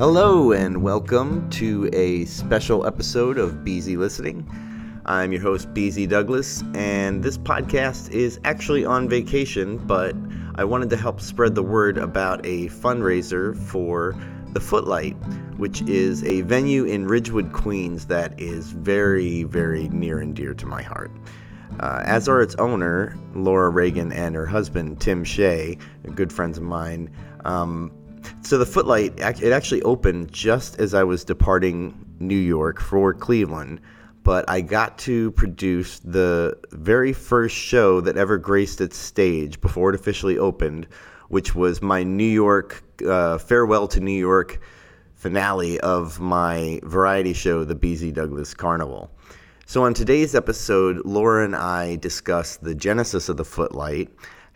Hello, and welcome to a special episode of BZ Listening. I'm your host, BZ Douglas, and this podcast is actually on vacation, but I wanted to help spread the word about a fundraiser for the Footlight, which is a venue in Ridgewood, Queens that is very, very near and dear to my heart. Uh, as are its owner, Laura Regan, and her husband, Tim Shea, good friends of mine. Um, so the Footlight, it actually opened just as I was departing New York for Cleveland but I got to produce the very first show that ever graced its stage before it officially opened, which was my New York uh, farewell to New York finale of my variety show, The BZ Douglas Carnivale. So, on today's episode, Laura and I discuss the genesis of the Footlight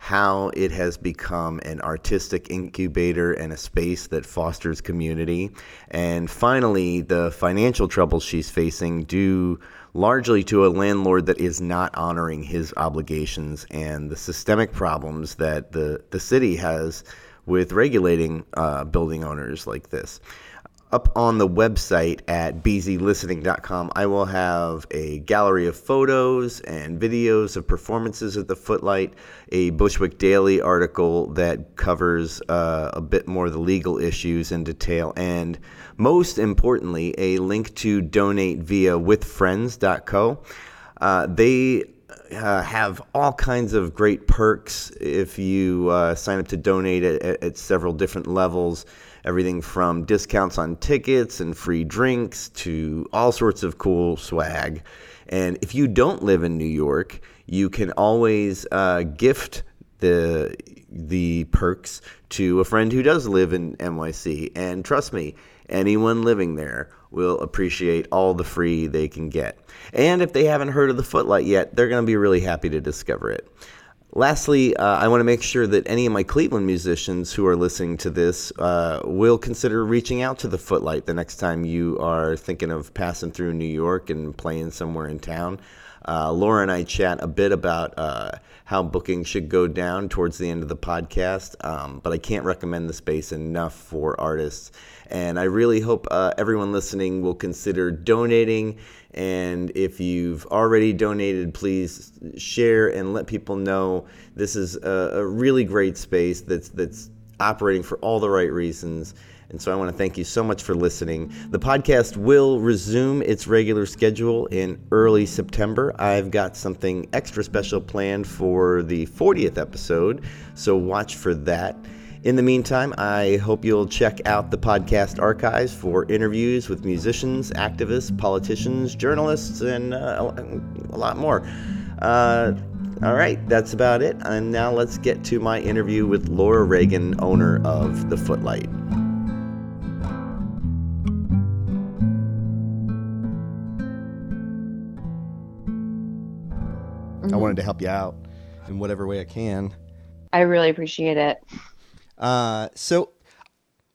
how it has become an artistic incubator and a space that fosters community. And finally, the financial troubles she's facing due largely to a landlord that is not honoring his obligations and the systemic problems that the, the city has with regulating uh, building owners like this up on the website at bzlistening.com, I will have a gallery of photos and videos of performances at the Footlight, a Bushwick Daily article that covers uh, a bit more of the legal issues in detail, and most importantly, a link to donate via withfriends.co. Uh, they uh, have all kinds of great perks if you uh, sign up to donate at, at several different levels everything from discounts on tickets and free drinks to all sorts of cool swag. And if you don't live in New York, you can always uh, gift the the perks to a friend who does live in NYC. And trust me, anyone living there will appreciate all the free they can get. And if they haven't heard of the Footlight yet, they're going to be really happy to discover it. Lastly, uh, I want to make sure that any of my Cleveland musicians who are listening to this uh, will consider reaching out to the Footlight the next time you are thinking of passing through New York and playing somewhere in town. Uh, Laura and I chat a bit about uh, how booking should go down towards the end of the podcast, um, but I can't recommend the space enough for artists. And I really hope uh, everyone listening will consider donating and if you've already donated, please share and let people know this is a, a really great space that's that's operating for all the right reasons. And so I want to thank you so much for listening. The podcast will resume its regular schedule in early September. I've got something extra special planned for the 40th episode, so watch for that. In the meantime, I hope you'll check out the podcast archives for interviews with musicians, activists, politicians, journalists, and uh, a lot more. Uh, all right, that's about it. And now let's get to my interview with Laura Regan, owner of The Footlight. I wanted to help you out in whatever way I can. I really appreciate it. Uh, so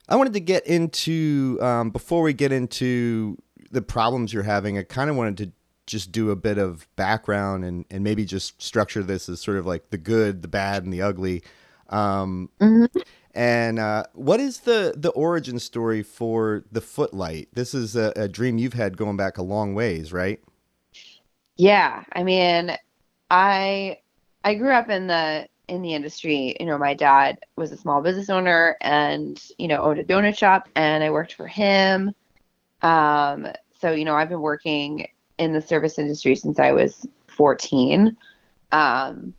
I wanted to get into um, before we get into the problems you're having. I kind of wanted to just do a bit of background and and maybe just structure this as sort of like the good, the bad, and the ugly. Um, mm-hmm. And uh, what is the the origin story for the Footlight? This is a, a dream you've had going back a long ways, right? Yeah, I mean, I I grew up in the in the industry. You know, my dad was a small business owner and, you know, owned a donut shop and I worked for him. Um, so, you know, I've been working in the service industry since I was 14. Um,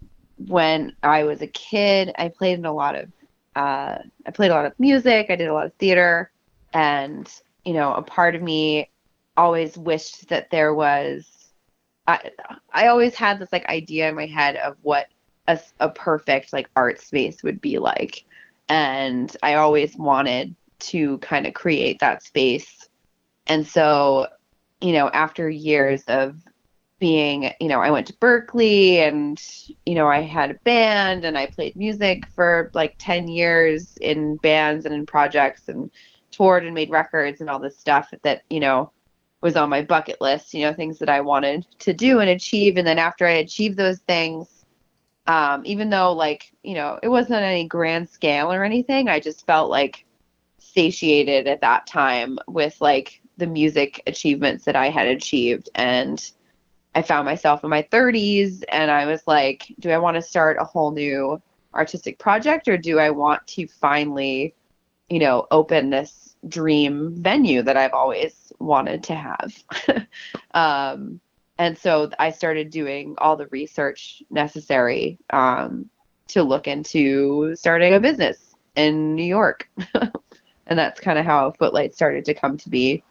when I was a kid, I played in a lot of, uh, I played a lot of music. I did a lot of theater and, you know, a part of me always wished that there was, I, I always had this like idea in my head of what a, a perfect like art space would be like. And i always wanted to kind of create that space. And so you know after years of being you know i went to Berklee and you know i had a band and i played music for like 10 years in bands and in projects and toured and made records and all this stuff that you know was on my bucket list you know things that i wanted to do and achieve. And then after i achieved those things um, even though like you know it wasn't any grand scale or anything i just felt like satiated at that time with like the music achievements that I had achieved and I found myself in my 30s and I was like, do I want to start a whole new artistic project or do I want to finally, you know, open this dream venue that I've always wanted to have? um, and so I started doing all the research necessary um, to look into starting a business in New York. and that's kind of how Footlight started to come to be.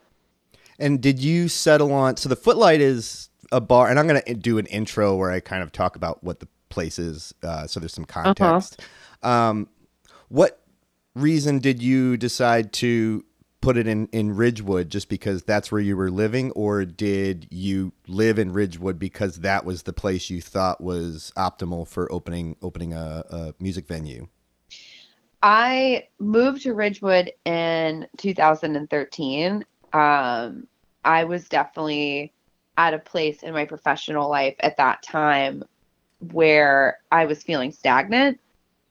And did you settle on? So the Footlight is a bar, and I'm going to do an intro where I kind of talk about what the place is, uh, so there's some uh-huh. context. Uh-huh. Um, what reason did you decide to put it in in Ridgewood just because that's where you were living, or did you live in Ridgewood because that was the place you thought was optimal for opening opening a, a music venue? I moved to Ridgewood in 2013. Um, I was definitely at a place in my professional life at that time where I was feeling stagnant.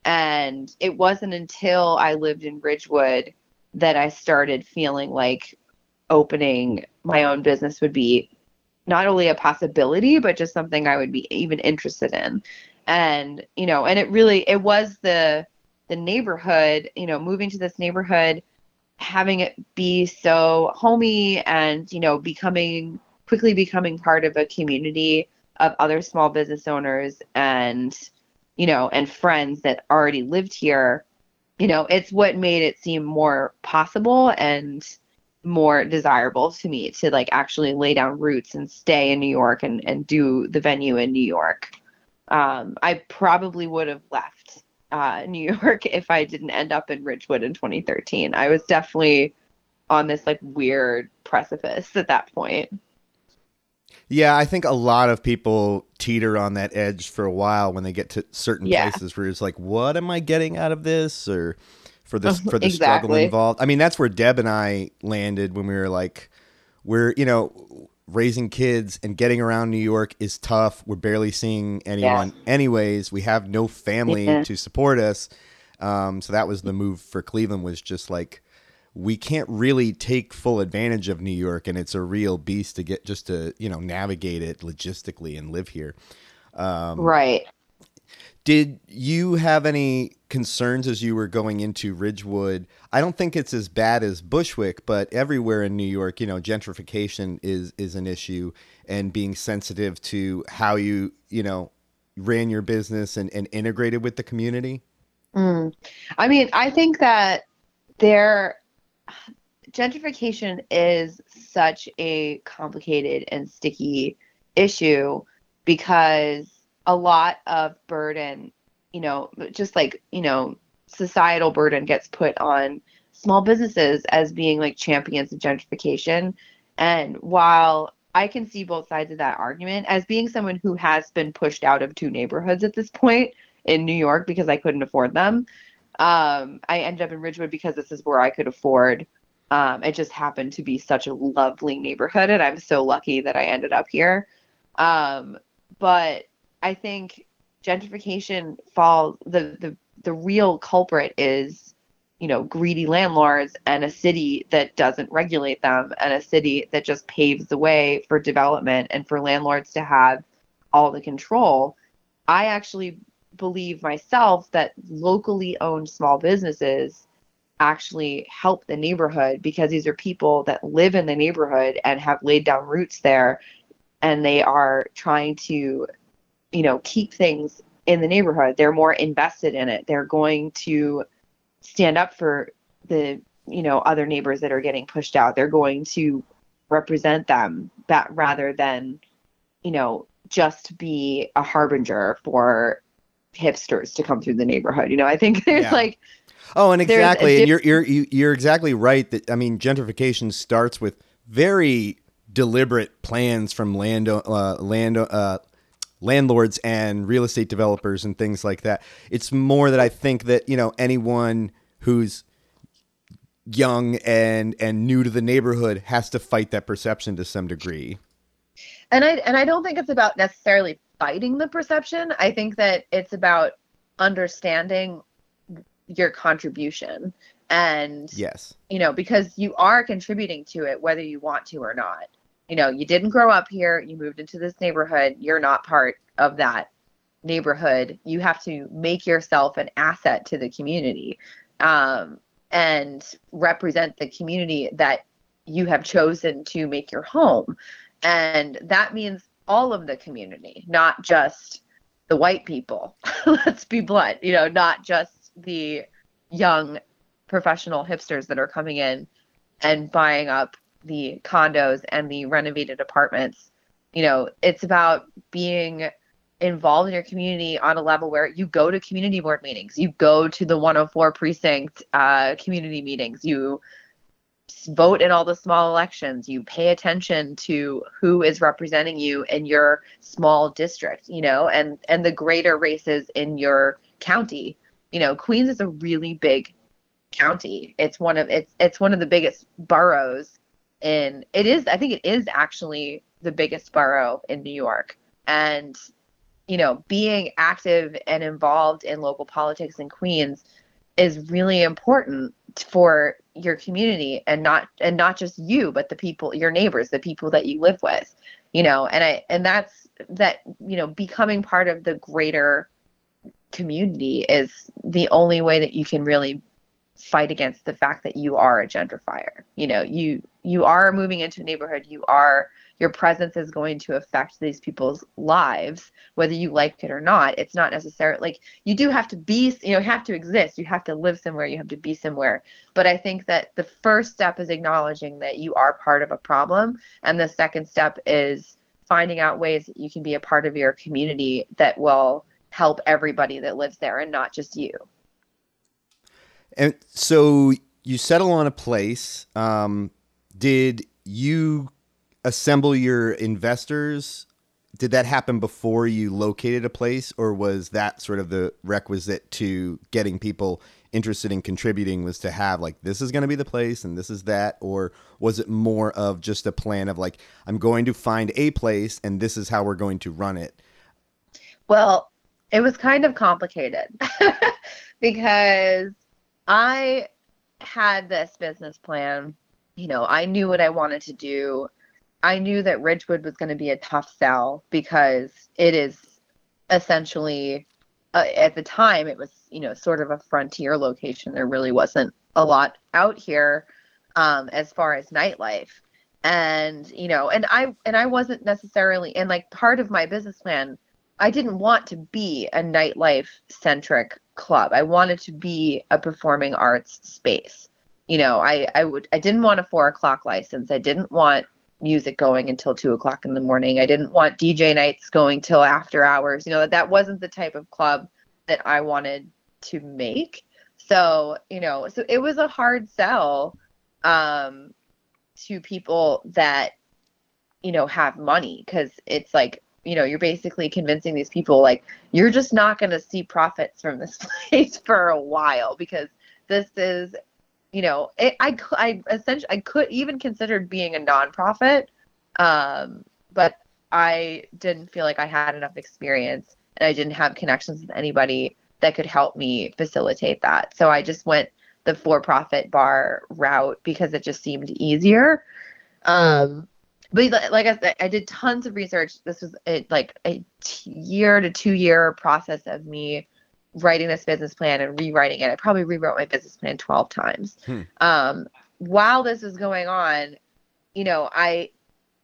And it wasn't until I lived in Ridgewood that I started feeling like opening my own business would be not only a possibility, but just something I would be even interested in. And, you know, and it really, it was the, the neighborhood, you know, moving to this neighborhood, having it be so homey and, you know, becoming quickly becoming part of a community of other small business owners and, you know, and friends that already lived here you know, it's what made it seem more possible and more desirable to me to like actually lay down roots and stay in New York and, and do the venue in New York. Um, I probably would have left uh, New York if I didn't end up in Ridgewood in 2013. I was definitely on this like weird precipice at that point. Yeah, I think a lot of people teeter on that edge for a while when they get to certain yeah. places where it's like, what am I getting out of this? Or for the for the exactly. struggle involved. I mean, that's where Deb and I landed when we were like, we're you know raising kids and getting around New York is tough. We're barely seeing anyone, yeah. anyways. We have no family yeah. to support us. Um, so that was the move for Cleveland. Was just like we can't really take full advantage of New York, and it's a real beast to get just to you know navigate it logistically and live here. Um, right. Did you have any concerns as you were going into Ridgewood? I don't think it's as bad as Bushwick, but everywhere in New York, you know, gentrification is is an issue, and being sensitive to how you you know ran your business and, and integrated with the community. Mm. I mean, I think that there gentrification is such a complicated and sticky issue because a lot of burden, you know, just like, you know, societal burden gets put on small businesses as being like champions of gentrification. And while I can see both sides of that argument, as being someone who has been pushed out of two neighborhoods at this point in New York because I couldn't afford them, um, I ended up in Ridgewood because this is where I could afford. Um, it just happened to be such a lovely neighborhood, and I'm so lucky that I ended up here. Um, but I think gentrification falls the the the real culprit is you know greedy landlords and a city that doesn't regulate them and a city that just paves the way for development and for landlords to have all the control i actually believe myself that locally owned small businesses actually help the neighborhood because these are people that live in the neighborhood and have laid down roots there. And they are trying to you know keep things in the neighborhood. They're more invested in it. They're going to stand up for the you know other neighbors that are getting pushed out. They're going to represent them that rather than you know just be a harbinger for hipsters to come through the neighborhood. You know, I think there's yeah. like Oh, and exactly. Dip- and you're you're you're exactly right that I mean gentrification starts with very deliberate plans from land uh, land uh, landlords and real estate developers and things like that. It's more that I think that, you know, anyone who's young and and new to the neighborhood has to fight that perception to some degree. And I and I don't think it's about necessarily fighting the perception. I think that it's about understanding your contribution And yes, you know, because you are contributing to it whether you want to or not. You know, you didn't grow up here, you moved into this neighborhood, you're not part of that neighborhood. You have to make yourself an asset to the community. Um, and represent the community that you have chosen to make your home. And that means all of the community, not just the white people. Let's be blunt, you know, not just the young professional hipsters that are coming in and buying up the condos and the renovated apartments. You know, it's about being involved in your community on a level where you go to community board meetings, you go to the 104 precinct uh, community meetings, you vote in all the small elections, you pay attention to who is representing you in your small district, you know, and and the greater races in your county. You know, Queens is a really big county. It's one of it's it's one of the biggest boroughs in it is I think it is actually the biggest borough in New York. And you know, being active and involved in local politics in Queens is really important for your community and not and not just you but the people your neighbors the people that you live with you know? And i and that's that you know becoming part of the greater community is the only way that you can really fight against the fact that you are a gentrifier you know you you are moving into a neighborhood. You are your presence is going to affect these people's lives whether you like it or not. It's not necessarily like you do have to be you know have to exist. You have to live somewhere. You have to be somewhere. But i think that the first step is acknowledging that you are part of a problem and the second step is finding out ways that you can be a part of your community that will help everybody that lives there and not just you. And so you settle on a place. Um, did you assemble your investors did that happen before you located a place or was that sort of the requisite to getting people interested in contributing was to have like this is going to be the place and this is that? Or was it more of just a plan of like i'm going to find a place and this is how we're going to run it? Well it was kind of complicated because i had this business plan. You know i knew what i wanted to do I knew that Ridgewood was going to be a tough sell because it is essentially uh, at the time it was you know sort of a frontier location. There really wasn't a lot out here um, as far as nightlife, and you know, and I and I wasn't necessarily and like part of my business plan. I didn't want to be a nightlife centric club. I wanted to be a performing arts space. You know, I I would I didn't want a four o'clock license. I didn't want music going until two o'clock in the morning. I didn't want DJ nights going till after hours. You know, that, that wasn't the type of club that I wanted to make. So, you know, so it was a hard sell um, to people that, you know, have money because it's like, you know, you're basically convincing these people like you're just not going to see profits from this place for a while because this is you know, it, I I essentially I could even considered being a nonprofit, um, but I didn't feel like I had enough experience and I didn't have connections with anybody that could help me facilitate that. So I just went the for-profit bar route because it just seemed easier. Um, but like I said, I did tons of research. This was a, like a t- year to two year process of me writing this business plan and rewriting it. I probably rewrote my business plan 12 times. Hmm. Um, while this is going on, you know, I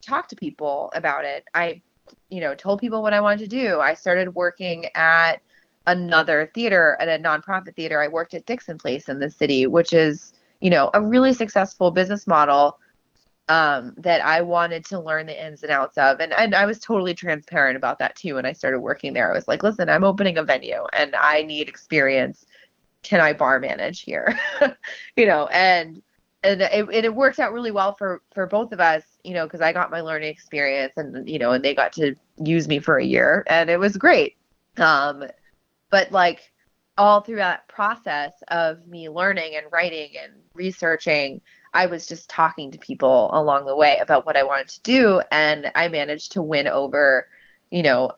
talked to people about it. I, you know, told people what I wanted to do. I started working at another theater, at a nonprofit theater. I worked at Dixon Place in the city, which is, you know, a really successful business model um, that I wanted to learn the ins and outs of. And, and I was totally transparent about that too when I started working there. I was like, listen, I'm opening a venue and I need experience. Can I bar manage here? you know, and and it, it worked out really well for for both of us, you know, because I got my learning experience and you know, and they got to use me for a year and it was great. Um, but like all through that process of me learning and writing and researching, I was just talking to people along the way about what I wanted to do. And I managed to win over, you know,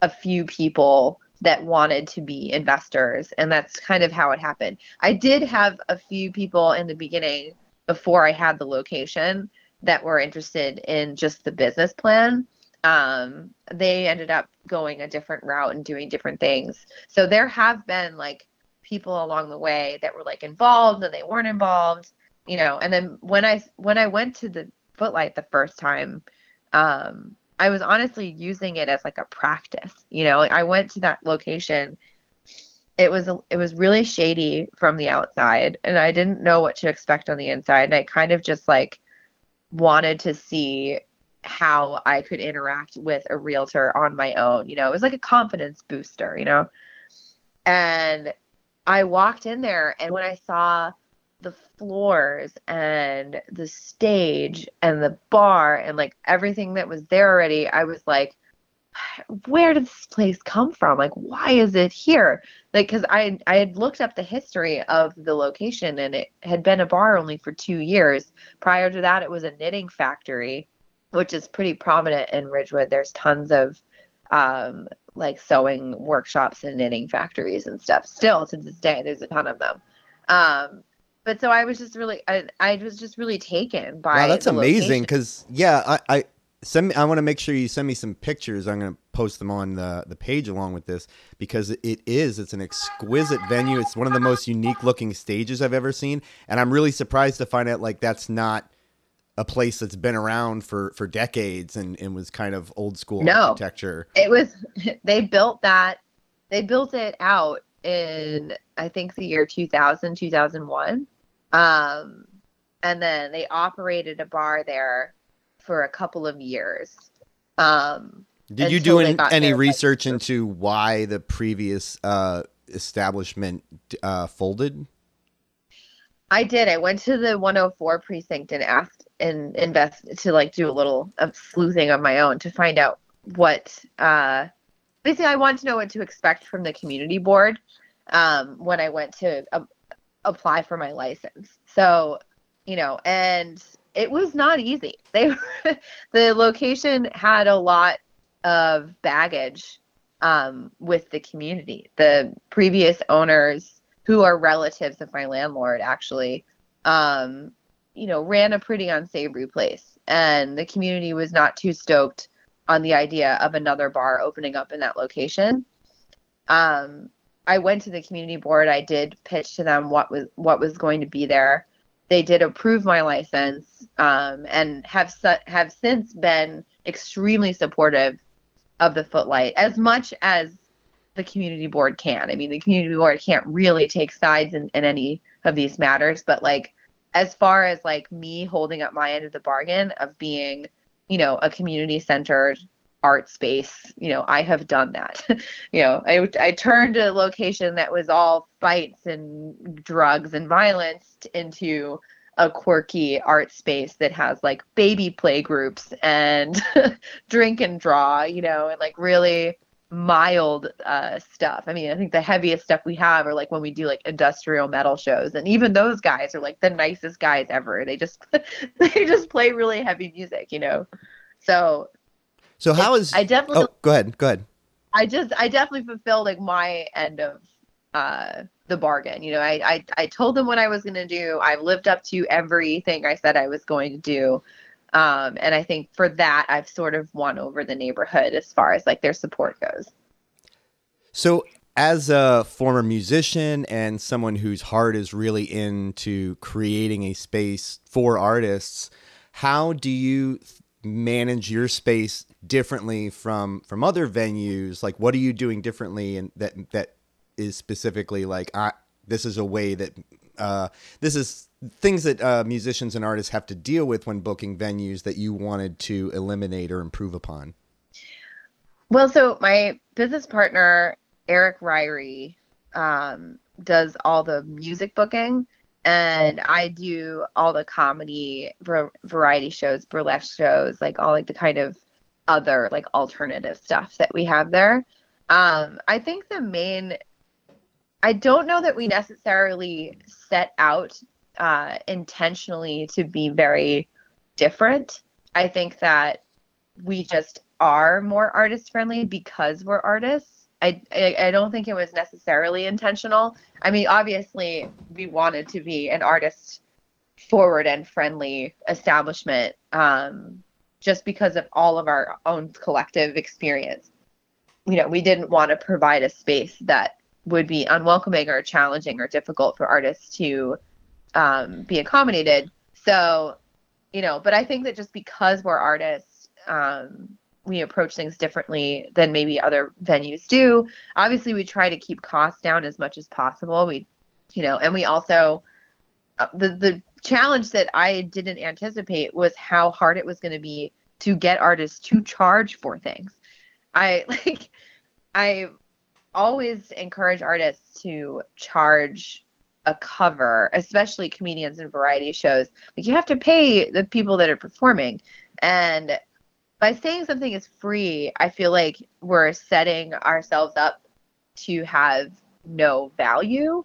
a few people that wanted to be investors and that's kind of how it happened. I did have a few people in the beginning before i had the location that were interested in just the business plan. Um, they ended up going a different route and doing different things. So there have been like people along the way that were like involved and they weren't involved you know and then when i when i went to the footlight the first time um I was honestly using it as like a practice. You know, I went to that location. It was it was really shady from the outside, and I didn't know what to expect on the inside. And I kind of just like wanted to see how I could interact with a realtor on my own. You know, it was like a confidence booster. You know, and I walked in there, and when I saw the floors and the stage and the bar and like everything that was there already, I was like, where did this place come from? Like, why is it here? Like, because I I had looked up the history of the location and it had been a bar only for two years. Prior to that, it was a knitting factory, which is pretty prominent in Ridgewood. There's tons of um, like sewing workshops and knitting factories and stuff. Still to this day, there's a ton of them. Um, but so I was just really, I, I was just really taken by. Wow, that's amazing. Because yeah, I, I send me. I want to make sure you send me some pictures. I'm going to post them on the the page along with this because it is. It's an exquisite venue. It's one of the most unique looking stages I've ever seen, and I'm really surprised to find out like that's not a place that's been around for for decades and and was kind of old school no, architecture. It was. They built that. They built it out in I think the year 2000, 2001 um, and then they operated a bar there for a couple of years. Um, Did you do any, any research into why the previous uh, establishment uh, folded? I did. I went to the 104 precinct and asked and invest to like do a little of sleuthing of my own to find out what. Uh, basically, I wanted to know what to expect from the community board um, when I went to uh, apply for my license. So, you know, and it was not easy. They were, the location had a lot of baggage um, with the community. The previous owners, who are relatives of my landlord, actually, um, you know, ran a pretty unsavory place, and the community was not too stoked on the idea of another bar opening up in that location. Um, I went to the community board. I did pitch to them what was what was going to be there. They did approve my license um, and have su- have since been extremely supportive of the footlight as much as the community board can. I mean, the community board can't really take sides in, in any of these matters, but like as far as like me holding up my end of the bargain of being, you know, a community centered art space you know i have done that you know I, I turned a location that was all fights and drugs and violence into a quirky art space that has like baby play groups and drink and draw you know and like really mild uh, stuff. I mean, I think the heaviest stuff we have are like when we do like industrial metal shows, and even those guys are like the nicest guys ever. They just they just play really heavy music, you know. So so how is I definitely? Oh, go ahead. Go ahead. I just I definitely fulfilled like my end of uh, the bargain. You know, I, I I told them what I was going to do. I've lived up to everything I said I was going to do. Um, and I think for that, I've sort of won over the neighborhood as far as like their support goes. So, as a former musician and someone whose heart is really into creating a space for artists, how do you manage your space differently from from other venues? Like what are you doing differently and that that is specifically like I, this is a way that uh, this is things that uh, musicians and artists have to deal with when booking venues that you wanted to eliminate or improve upon? Well so my business partner eric ryrie um, does all the music booking and I do all the comedy variety shows, burlesque shows, like all like the kind of other like alternative stuff that we have there. Um, I think the main, I don't know that we necessarily set out uh, intentionally to be very different. I think that we just are more artist friendly because we're artists I, I, I don't think it was necessarily intentional. I mean, obviously, we wanted to be an artist forward and friendly establishment um, just because of all of our own collective experience. You know, we didn't want to provide a space that would be unwelcoming or challenging or difficult for artists to um, be accommodated. So, you know, but I think that just because we're artists, um, we approach things differently than maybe other venues do. Obviously, we try to keep costs down as much as possible. We, you know, and we also uh, the the challenge that I didn't anticipate was how hard it was going to be to get artists to charge for things. I like I always encourage artists to charge a cover, especially comedians and variety shows. Like you have to pay the people that are performing. And by saying something is free, I feel like we're setting ourselves up to have no value.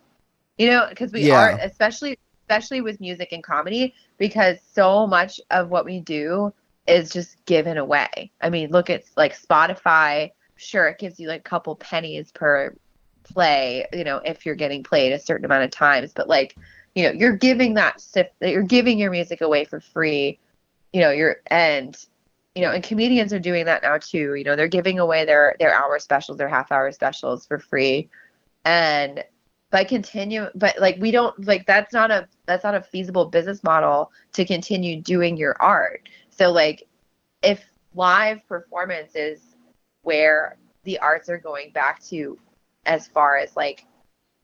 You know, because we yeah. are especially especially with music and comedy because so much of what we do is just given away. I mean, look at like Spotify, sure it gives you like a couple pennies per play, you know, if you're getting played a certain amount of times, but like, you know, you're giving that you're giving your music away for free, you know, you're and you know, and comedians are doing that now too. You know, they're giving away their their hour specials, their half hour specials for free. And by continue but like we don't like that's not a that's not a feasible business model to continue doing your art. So like if live performance is where the arts are going back to as far as like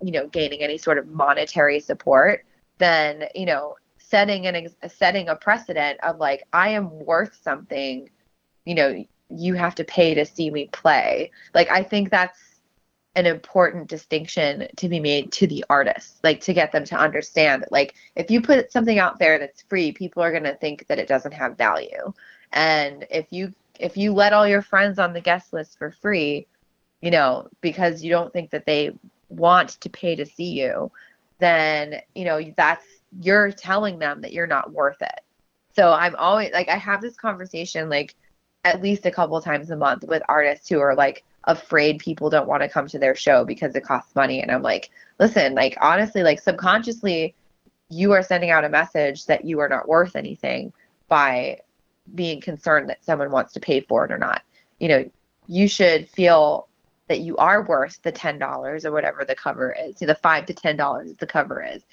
you know gaining any sort of monetary support then you know setting an setting a precedent of like i am worth something you know you have to pay to see me play like i think that's an important distinction to be made to the artists like to get them to understand that like if you put something out there that's free people are going to think that it doesn't have value and if you if you let all your friends on the guest list for free you know, because you don't think that they want to pay to see you, then, you know, that's you're telling them that you're not worth it. So I'm always like I have this conversation like at least a couple times a month with artists who are like afraid people don't want to come to their show because it costs money and I'm like, listen, like honestly, like subconsciously you are sending out a message that you are not worth anything by being concerned that someone wants to pay for it or not. You know, you should feel that you are worth the ten dollars or whatever the cover is, the five to ten dollars the cover is.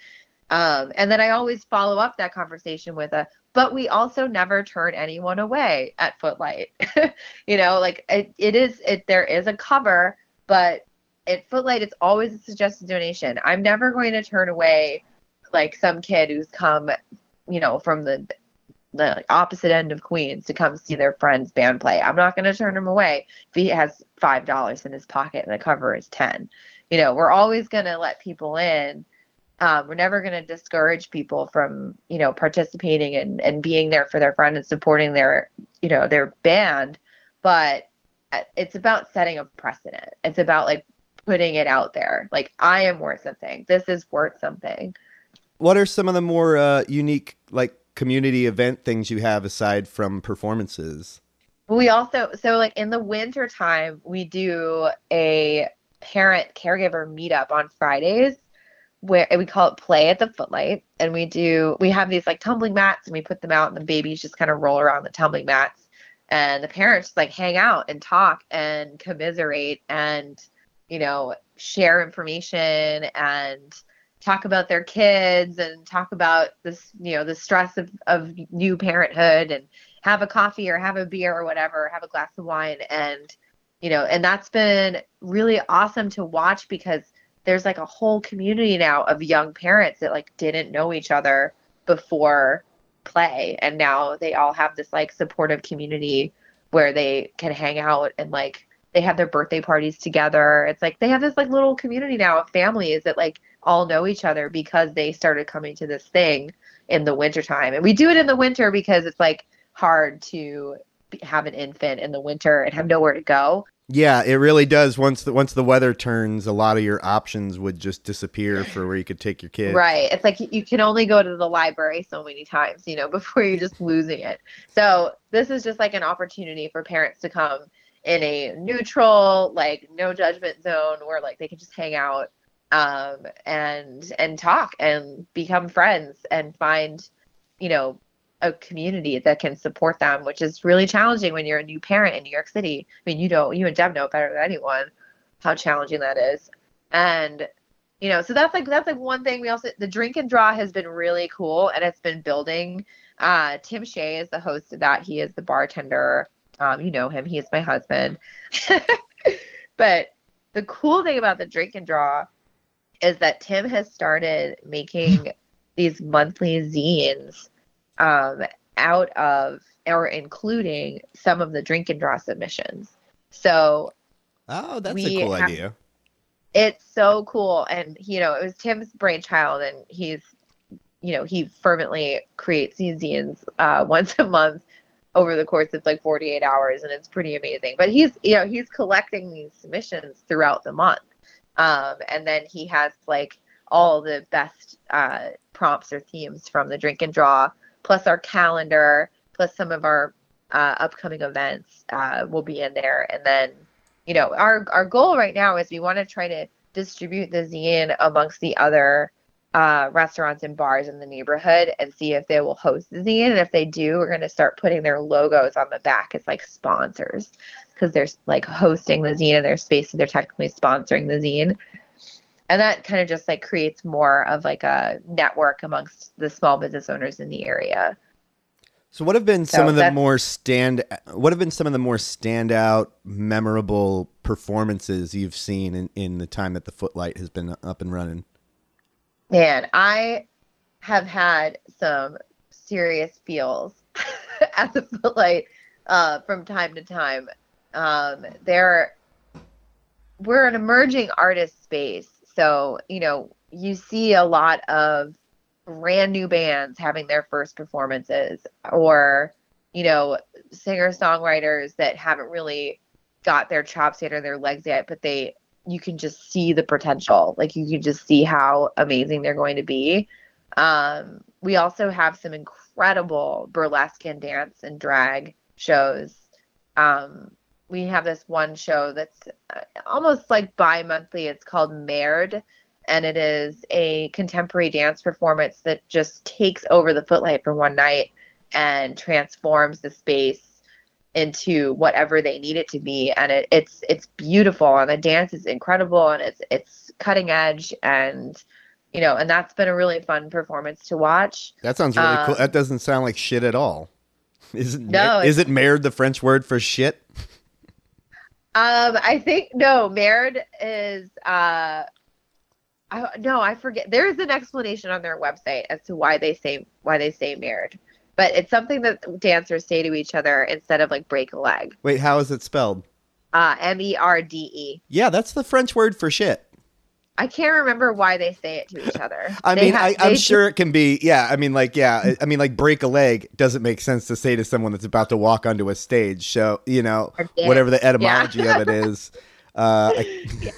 Um, and then I always follow up that conversation with a, but we also never turn anyone away at Footlight. you know, like it, it is, it there is a cover, but at Footlight it's always a suggested donation. I'm never going to turn away like some kid who's come, you know, from the the opposite end of Queens to come see their friend's band play. I'm not going to turn him away if he has five dollars in his pocket and the cover is ten. You know, we're always going to let people in. Um, we're never going to discourage people from you know participating and and being there for their friend and supporting their you know their band, but it's about setting a precedent. It's about like putting it out there. Like I am worth something. This is worth something. What are some of the more uh, unique like community event things you have aside from performances? We also so like in the winter time we do a parent caregiver meetup on Fridays where we call it play at the footlight and we do we have these like tumbling mats and we put them out and the babies just kind of roll around the tumbling mats and the parents like hang out and talk and commiserate and you know share information and talk about their kids and talk about this, you know, the stress of, of new parenthood and have a coffee or have a beer or whatever, have a glass of wine. And, you know, and that's been really awesome to watch because there's like a whole community now of young parents that like didn't know each other before play. And now they all have this like supportive community where they can hang out and like they have their birthday parties together. It's like they have this like little community now of families that like all know each other because they started coming to this thing in the wintertime. And we do it in the winter because it's like hard to have an infant in the winter and have nowhere to go. Yeah, it really does. Once the once the weather turns, a lot of your options would just disappear for where you could take your kids. Right. It's like you can only go to the library so many times, you know, before you're just losing it. So this is just like an opportunity for parents to come in a neutral, like no judgment zone where like they can just hang out um, and and talk and become friends and find, you know, a community that can support them, which is really challenging when you're a new parent in New York City. I mean, you know, you and Deb know better than anyone how challenging that is. And you know, so that's like that's like one thing. We also the drink and draw has been really cool and it's been building. Uh, Tim Shea is the host of that. He is the bartender. Um, you know him. He is my husband. but the cool thing about the drink and draw is that Tim has started making these monthly zines um, out of or including some of the drink and draw submissions. So, oh, that's a cool have, idea. It's so cool, and you know, it was Tim's brainchild, and he's, you know, he fervently creates these zines uh, once a month over the course of like 48 hours, and it's pretty amazing. But he's, you know, he's collecting these submissions throughout the month, um, and then he has like all the best uh, prompts or themes from the drink and draw plus our calendar, plus some of our uh, upcoming events uh, will be in there. And then, you know, our our goal right now is we want to try to distribute the zine amongst the other uh, restaurants and bars in the neighborhood and see if they will host the zine. And if they do, we're going to start putting their logos on the back as like sponsors because they're like hosting the zine in their space, so they're technically sponsoring the zine and that kind of just like creates more of like a network amongst the small business owners in the area. So what have been so some of the more stand what have been some of the more standout memorable performances you've seen in, in the time that the footlight has been up and running? Man i have had some serious feels at the footlight uh, from time to time. Um, there we're an emerging artist space so, you know, you see a lot of brand new bands having their first performances or, you know, singer songwriters that haven't really got their chops or their legs yet, but they you can just see the potential. Like you can just see how amazing they're going to be. Um, we also have some incredible burlesque and dance and drag shows. Um, we have this one show that's uh, almost like bi-monthly. It's called Merde and it is a contemporary dance performance that just takes over the footlight for one night and transforms the space into whatever they need it to be. And it, it's it's beautiful and the dance is incredible and it's it's cutting edge and you know and that's been a really fun performance to watch. That sounds really um, cool that doesn't sound like shit at all. Is it no, is it Merde the french word for shit um, I think no, Merde is uh I no, I forget. There is an explanation on their website as to why they say why they say Merde. But it's something that dancers say to each other instead of like break a leg. Wait, how is it spelled? Uh M E R D E. Yeah, that's the French word for shit. I can't remember why they say it to each other. I they mean, have, I, am sure it can be. Yeah, I mean, like, yeah, I mean, like, break a leg doesn't make sense to say to someone that's about to walk onto a stage. So, you know, whatever the etymology yeah. of it is. Uh, I... yeah.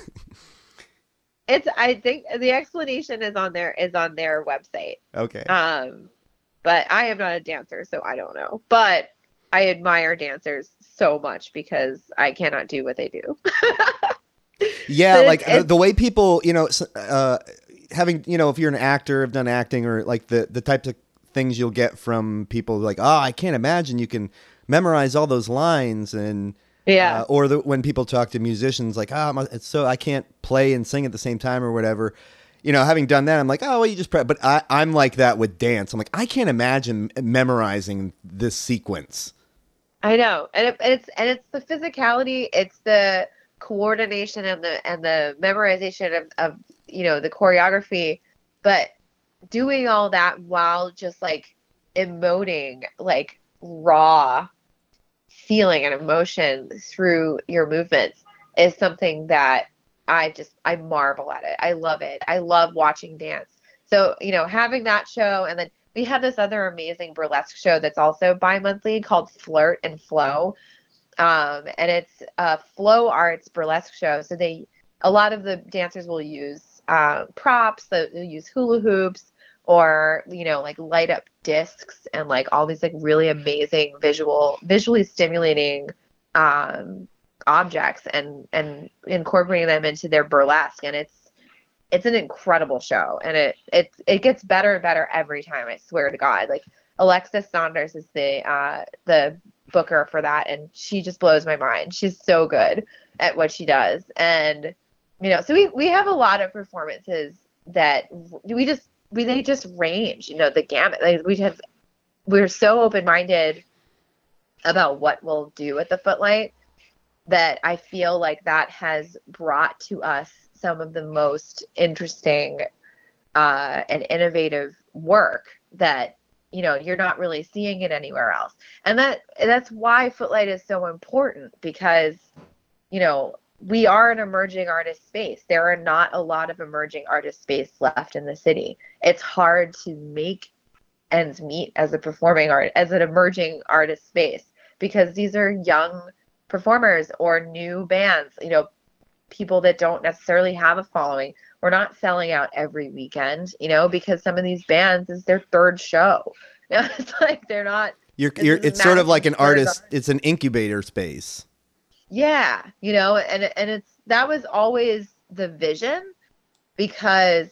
It's. I think the explanation is on their is on their website. Okay. Um, but I am not a dancer, so I don't know. But I admire dancers so much because I cannot do what they do. yeah, but like it's, it's, the way people, you know, uh, having, you know, if you're an actor, have done acting, or like the the types of things you'll get from people like, oh, I can't imagine you can memorize all those lines and yeah, uh, or the, when people talk to musicians like, oh, it's so I can't play and sing at the same time or whatever. You know, having done that, I'm like, oh, well, you just. Pre-. But I, I'm like that with dance. I'm like, I can't imagine memorizing this sequence. I know, and it, it's and it's the physicality. It's the coordination and the and the memorization of, of you know the choreography but doing all that while just like emoting like raw feeling and emotion through your movements is something that I just I marvel at it. I love it. I love watching dance. So, you know, having that show and then we have this other amazing burlesque show that's also bi-monthly called Flirt and Flow um, and it's a flow arts burlesque show. So they a lot of the dancers will use uh, props. They'll use hula hoops or you know like light up discs and like all these like really amazing visual, visually stimulating um, objects and and incorporating them into their burlesque and it's it's an incredible show and it it it gets better and better every time i swear to god like alexis saunders is the uh the booker for that and she just blows my mind. She's so good at what she does. And you know so we we have a lot of performances that we just we they just range you know the gamut. Like we have we're so open-minded about what we'll do at the footlight that i feel like that has brought to us some of the most interesting uh, and innovative work that you know you're not really seeing it anywhere else and that that's why footlight is so important because you know we are an emerging artist space there are not a lot of emerging artist space left in the city it's hard to make ends meet as a performing art as an emerging artist space because these are young performers or new bands you know people that don't necessarily have a following. We're not selling out every weekend, you know, because some of these bands is their third show. it's like they're not. You're, you're it's sort of like an artist. Art. It's an incubator space. Yeah, you know, and and it's that was always the vision because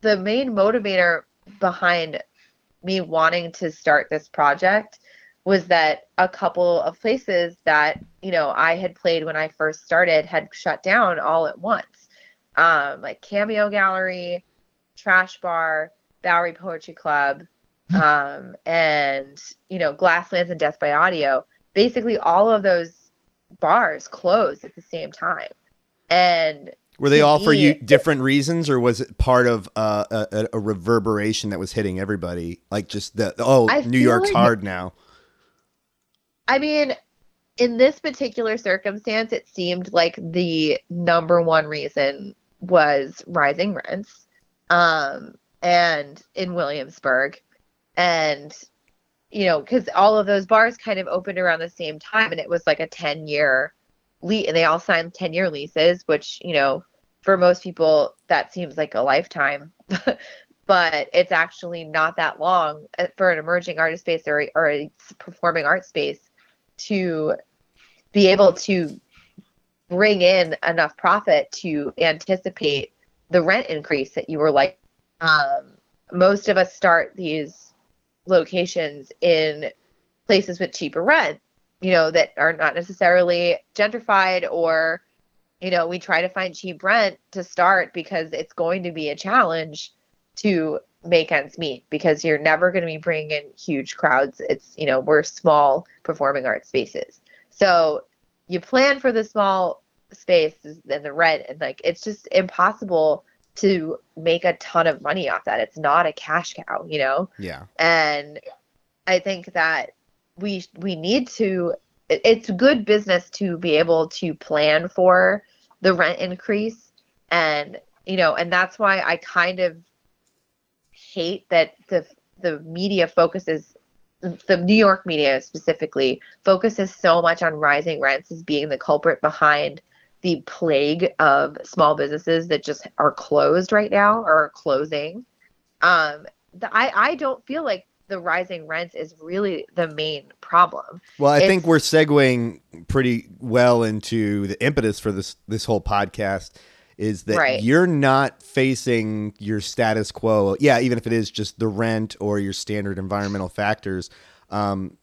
the main motivator behind me wanting to start this project was that a couple of places that you know I had played when I first started had shut down all at once, um, like Cameo Gallery, Trash Bar, Bowery Poetry Club, um, and you know Glasslands and Death by Audio. Basically, all of those bars closed at the same time, and were they all for you different reasons, or was it part of uh, a, a, reverberation that was hitting everybody? Like just the oh, I New York's like hard now. I mean, in this particular circumstance, it seemed like the number one reason was rising rents, um, and in Williamsburg, and you know, because all of those bars kind of opened around the same time, and it was like a ten year lease, and they all signed ten year leases, which you know, for most people that seems like a lifetime. but it's actually not that long uh, for an emerging artist space or, or a performing art space to be able to bring in enough profit to anticipate the rent increase that you were like um, most of us start these locations in places with cheaper rent you know that are not necessarily gentrified or you know we try to find cheap rent to start because it's going to be a challenge to make ends meet because you're never going to be bringing in huge crowds. It's, you know, we're small performing art spaces. So you plan for the small space and the rent, and like it's just impossible to make a ton of money off that. It's not a cash cow, you know? Yeah. And I think that we we need to it's good business to be able to plan for the rent increase and you know and that's why I kind of hate that the the media focuses the New York media specifically focuses so much on rising rents as being the culprit behind the plague of small businesses that just are closed right now or are closing. Um, the, I I don't feel like the rising rents is really the main problem. Well, I it's, think we're segueing pretty well into the impetus for this this whole podcast is that right. you're not facing your status quo. Yeah, even if it is just the rent or your standard environmental factors. Um,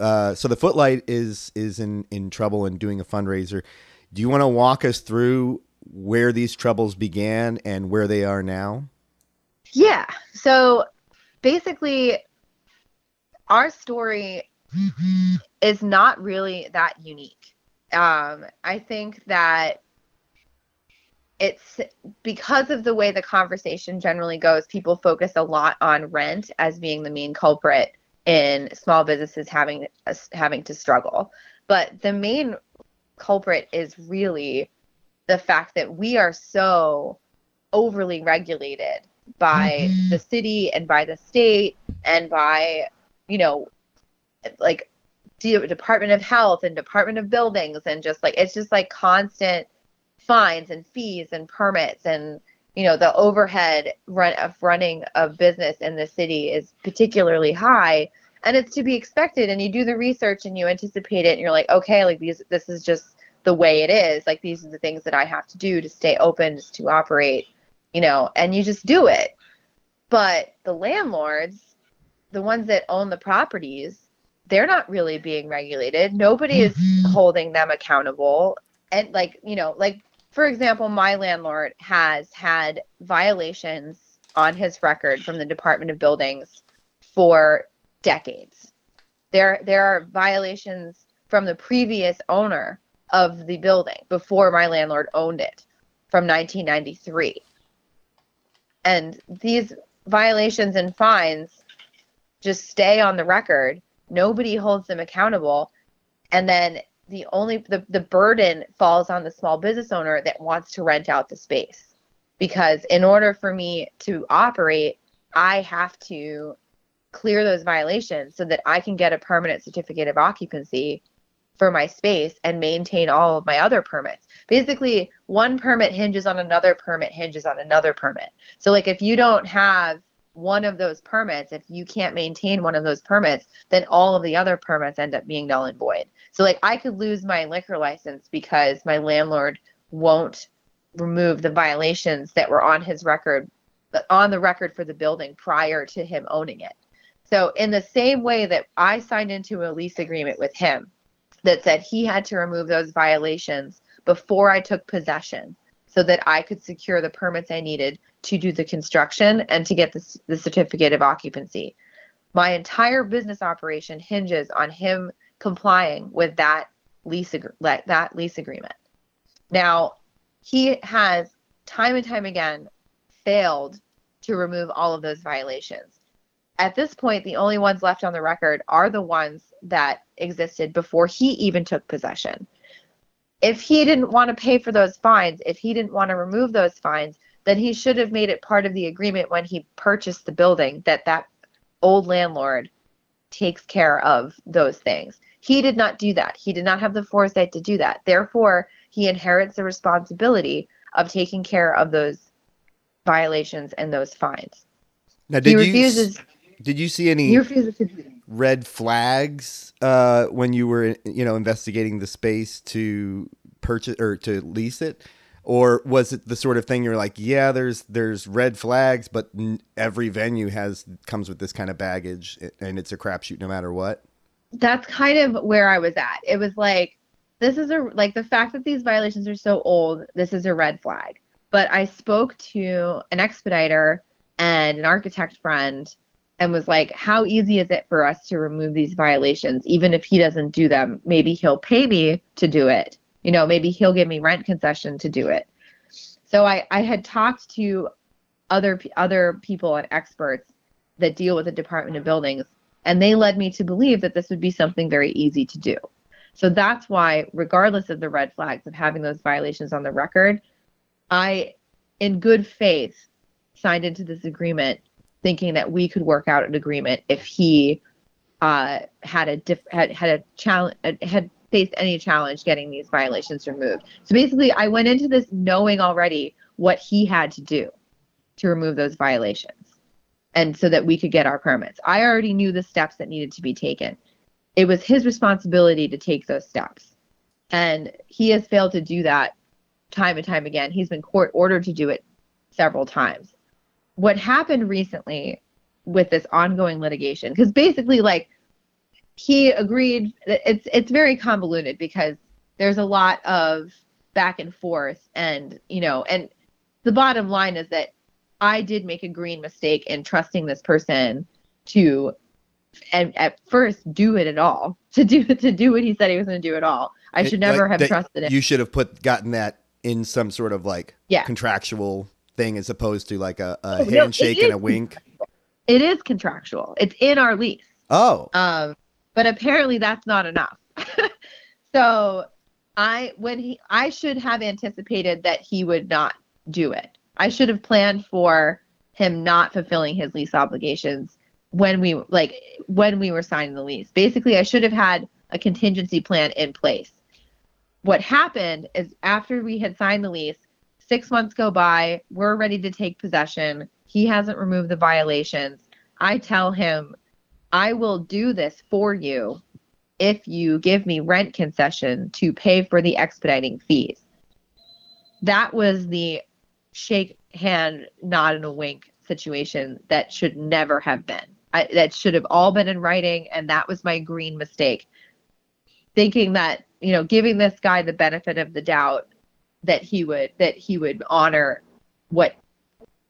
uh, so the Footlight is is in in trouble and doing a fundraiser. Do you want to walk us through where these troubles began and where they are now? Yeah. So basically, our story is not really that unique. Um, I think that it's because of the way the conversation generally goes, people focus a lot on rent as being the main culprit in small businesses having having to struggle. But the main culprit is really the fact that we are so overly regulated by mm-hmm. the city and by the state and by you know like the Department of Health and Department of Buildings and just like it's just like constant fines and fees and permits and you know the overhead run of running a business in the city is particularly high and it's to be expected and you do the research and you anticipate it and you're like okay like these this is just the way it is. Like these are the things that I have to do to stay open, just to operate, you know, and you just do it. But the landlords, the ones that own the properties, they're not really being regulated. Nobody is mm-hmm. holding them accountable. And like, you know, like for example, my landlord has had violations on his record from the Department of Buildings for decades. There there are violations from the previous owner of the building before my landlord owned it from 1993. And these violations and fines just stay on the record. Nobody holds them accountable. And then the only the, the burden falls on the small business owner that wants to rent out the space. Because in order for me to operate, I have to clear those violations so that I can get a permanent certificate of occupancy for my space and maintain all of my other permits. Basically, one permit hinges on another permit hinges on another permit. So like if you don't have one of those permits, if you can't maintain one of those permits, then all of the other permits end up being null and void. So like I could lose my liquor license because my landlord won't remove the violations that were on his record on the record for the building prior to him owning it. So in the same way that I signed into a lease agreement with him that said he had to remove those violations before I took possession so that I could secure the permits I needed to do the construction and to get the, the certificate of occupancy. My entire business operation hinges on him complying with that lease that lease agreement. Now, he has time and time again failed to remove all of those violations. At this point, the only ones left on the record are the ones that existed before he even took possession. If he didn't want to pay for those fines, if he didn't want to remove those fines, then he should have made it part of the agreement when he purchased the building that that old landlord takes care of those things. He did not do that. He did not have the foresight to do that. Therefore, he inherits the responsibility of taking care of those violations and those fines. Now, did he refuses. You, did you see any? He refuses to do red flags uh, when you were you know investigating the space to purchase or to lease it? Or was it the sort of thing you're like yeah there's there's red flags but every venue has comes with this kind of baggage and it's a crapshoot no matter what? That's kind of where i was at. It was like this is a like the fact that these violations are so old this is a red flag. But i spoke to an expediter and an architect friend and was like, How easy is it for us to remove these violations? Even if he doesn't do them, maybe he'll pay me to do it. You know, maybe he'll give me rent concession to do it. So I, I had talked to other other people and experts that deal with the Department of Buildings, and they led me to believe that this would be something very easy to do. So that's why, regardless of the red flags of having those violations on the record, I, in good faith, signed into this agreement thinking that we could work out an agreement if he uh, had a diff- had had a challenge had faced any challenge getting these violations removed. So basically, I went into this knowing already what he had to do to remove those violations, and so that we could get our permits. I already knew the steps that needed to be taken. It was his responsibility to take those steps, and he has failed to do that time and time again. He's been court ordered to do it several times what happened recently with this ongoing litigation because basically like he agreed it's it's very convoluted because there's a lot of back and forth and you know and the bottom line is that I did make a green mistake in trusting this person to and at first do it at all to do to do what he said he was going to do at all. I should it, never like, have trusted it. You should have put gotten that in some sort of like yeah. contractual thing as opposed to like a, a oh, handshake no, and a wink? It is contractual. It's in our lease. Oh. Um, but apparently that's not enough. so I when he I should have anticipated that he would not do it. I should have planned for him not fulfilling his lease obligations when we like when we were signing the lease. Basically, I should have had a contingency plan in place. What happened is after we had signed the lease, Six months go by. We're ready to take possession. He hasn't removed the violations. I tell him, I will do this for you if you give me rent concession to pay for the expediting fees. That was the shake hand, nod and a wink situation that should never have been. I, that should have all been in writing, and that was my green mistake. Thinking that you know, giving this guy the benefit of the doubt that he would that he would honor what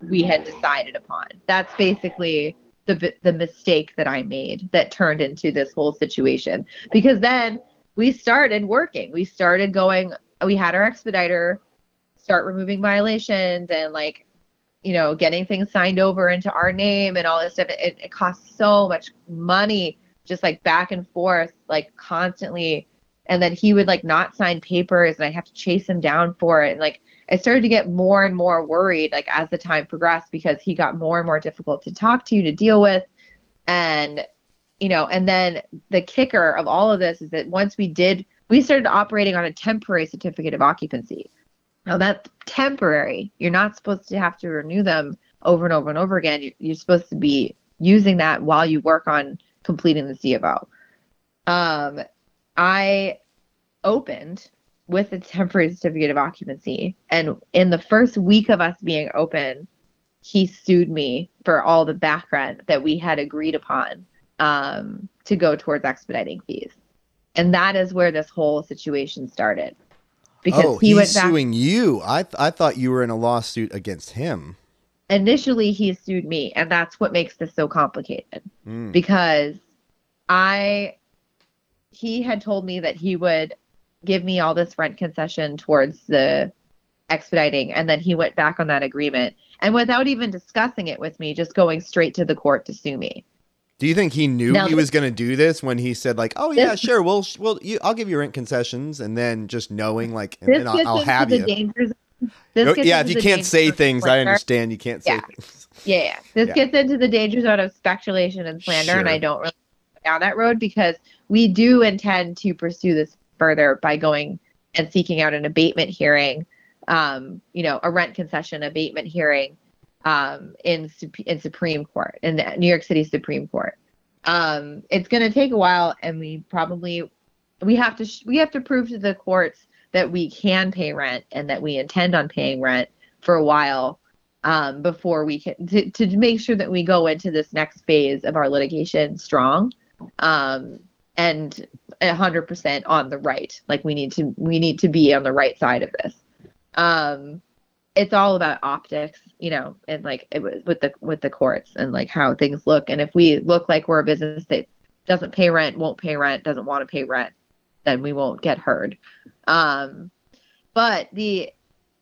we had decided upon. That's basically the the mistake that I made that turned into this whole situation. Because then we started working. We started going. We had our expediter start removing violations and like you know getting things signed over into our name and all this stuff. It, it costs so much money just like back and forth, like constantly. And then he would like not sign papers, and I have to chase him down for it. And like I started to get more and more worried like as the time progressed because he got more and more difficult to talk to, to deal with. And you know, and then the kicker of all of this is that once we did we started operating on a temporary certificate of occupancy. Now that's temporary. You're not supposed to have to renew them over and over and over again. You're supposed to be using that while you work on completing the C of O. Um, I opened with a temporary certificate of occupancy. And in the first week of us being open, he sued me for all the background that we had agreed upon um, to go towards expediting fees. And that is where this whole situation started. Because oh, he he's went back, suing you. I th- I thought you were in a lawsuit against him. Initially, he sued me, and that's what makes this so complicated. Mm. Because I, he had told me that he would give me all this rent concession towards the expediting and then he went back on that agreement and without even discussing it with me just going straight to the court to sue me do you think he knew now, he was going to do this when he said like oh yeah this, sure we'll we'll you, i'll give you rent concessions and then just knowing like and, and I'll, I'll have you dangers, yeah if you can't say things i understand you can't say yeah. things yeah, yeah. this yeah. gets into the danger zone of speculation and slander sure. and i don't really go down that road because we do intend to pursue this further by going and seeking out an abatement hearing, um, you know, a rent concession abatement hearing um, in in Supreme Court in the New York City Supreme Court. Um, it's going to take a while, and we probably we have to sh- we have to prove to the courts that we can pay rent and that we intend on paying rent for a while um, before we can to, to make sure that we go into this next phase of our litigation strong. Um, and 100% on the right. Like we need to we need to be on the right side of this. Um it's all about optics you know and like it with the with the courts and like how things look. And if we look like we're a business that doesn't pay rent won't pay rent doesn't want to pay rent then we won't get heard. Um but the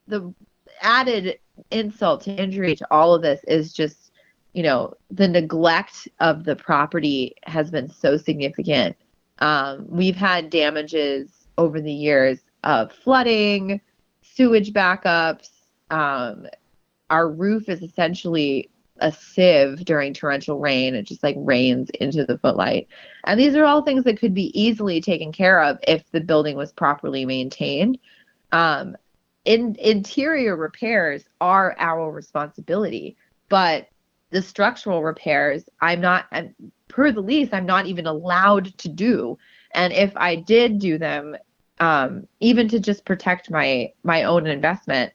the added insult to injury to all of this is just you know the neglect of the property has been so significant um, we've had damages over the years of flooding, sewage backups. Um, our roof is essentially a sieve during torrential rain. It just like rains into the footlight. And these are all things that could be easily taken care of if the building was properly maintained. Um, in, interior repairs are our responsibility, but the structural repairs, I'm not, I'm, per the lease, I'm not even allowed to do. And if I did do them, um, even to just protect my my own investment,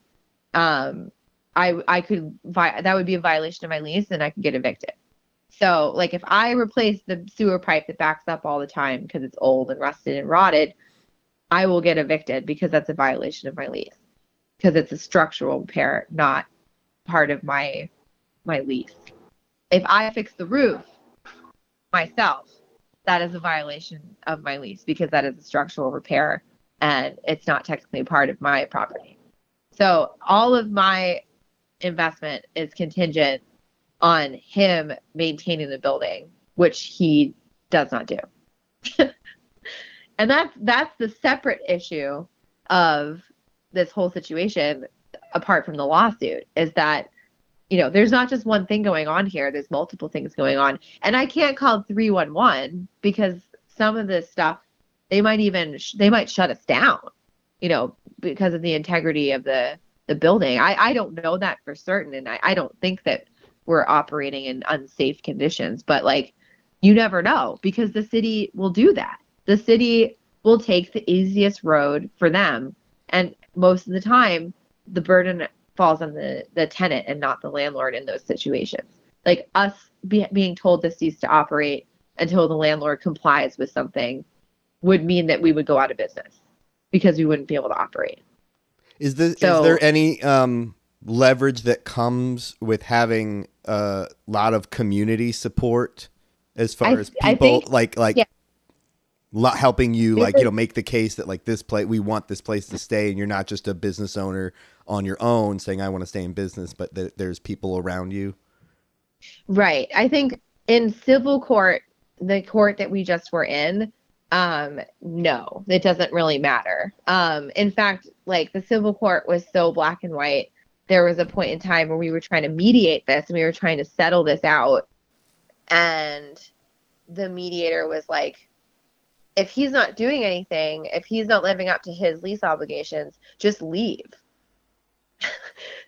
um, I I could that would be a violation of my lease, and I could get evicted. So, like, if I replace the sewer pipe that backs up all the time because it's old and rusted and rotted, I will get evicted because that's a violation of my lease because it's a structural repair, not part of my my lease. If I fix the roof, myself, that is a violation of my lease because that is a structural repair and it's not technically part of my property. So all of my investment is contingent on him maintaining the building, which he does not do. and that's that's the separate issue of this whole situation apart from the lawsuit is that you know, there's not just one thing going on here. There's multiple things going on. And I can't call 311 because some of this stuff, they might even, they might shut us down, you know, because of the integrity of the, the building. I, I don't know that for certain. And I, I don't think that we're operating in unsafe conditions, but like, you never know because the city will do that. The city will take the easiest road for them. And most of the time, the burden falls on the, the tenant and not the landlord in those situations. Like us be, being told to cease to operate until the landlord complies with something would mean that we would go out of business because we wouldn't be able to operate. Is, this, so, is there any um, leverage that comes with having a lot of community support as far I, as people think, like like yeah. helping you like you know make the case that like this place we want this place to stay and you're not just a business owner on your own saying I want to stay in business but th- there's people around you. Right. I think in civil court the court that we just were in um no it doesn't really matter um in fact like the civil court was so black and white there was a point in time where we were trying to mediate this and we were trying to settle this out and the mediator was like if he's not doing anything if he's not living up to his lease obligations just leave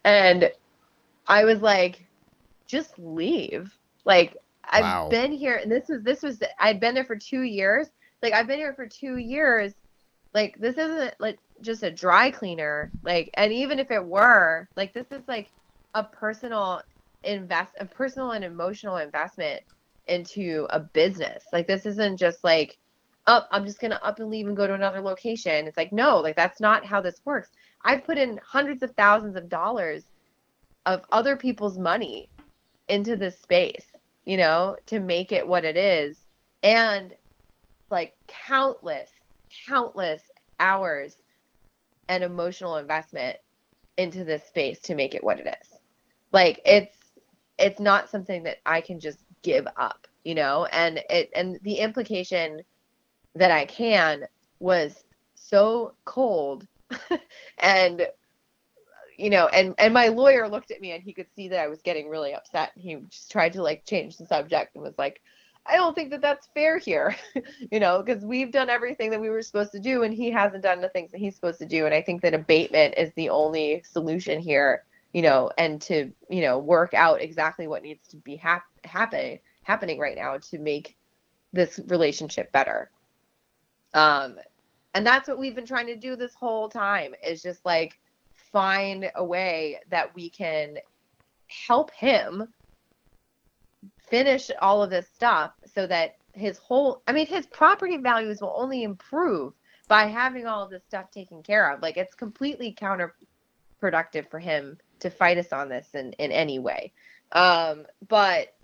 and i was like just leave like i've wow. been here and this was this was i'd been there for two years like I've been here for two years. Like this isn't like just a dry cleaner. Like and even if it were, like this is like a personal invest a personal and emotional investment into a business. Like this isn't just like up oh, I'm just gonna up and leave and go to another location. It's like no, like that's not how this works. I've put in hundreds of thousands of dollars of other people's money into this space, you know, to make it what it is. And like countless, countless hours and emotional investment into this space to make it what it is. Like it's it's not something that I can just give up, you know? And it and the implication that I can was so cold and you know and and my lawyer looked at me and he could see that I was getting really upset and he just tried to like change the subject and was like I don't think that that's fair here, you know, because we've done everything that we were supposed to do and he hasn't done the things that he's supposed to do. And I think that abatement is the only solution here, you know, and to, you know, work out exactly what needs to be hap- happening happening right now to make this relationship better. Um, and that's what we've been trying to do this whole time is just like find a way that we can help him finish all of this stuff so that his whole I mean his property values will only improve by having all of this stuff taken care of. Like it's completely counterproductive for him to fight us on this in, in any way. Um, but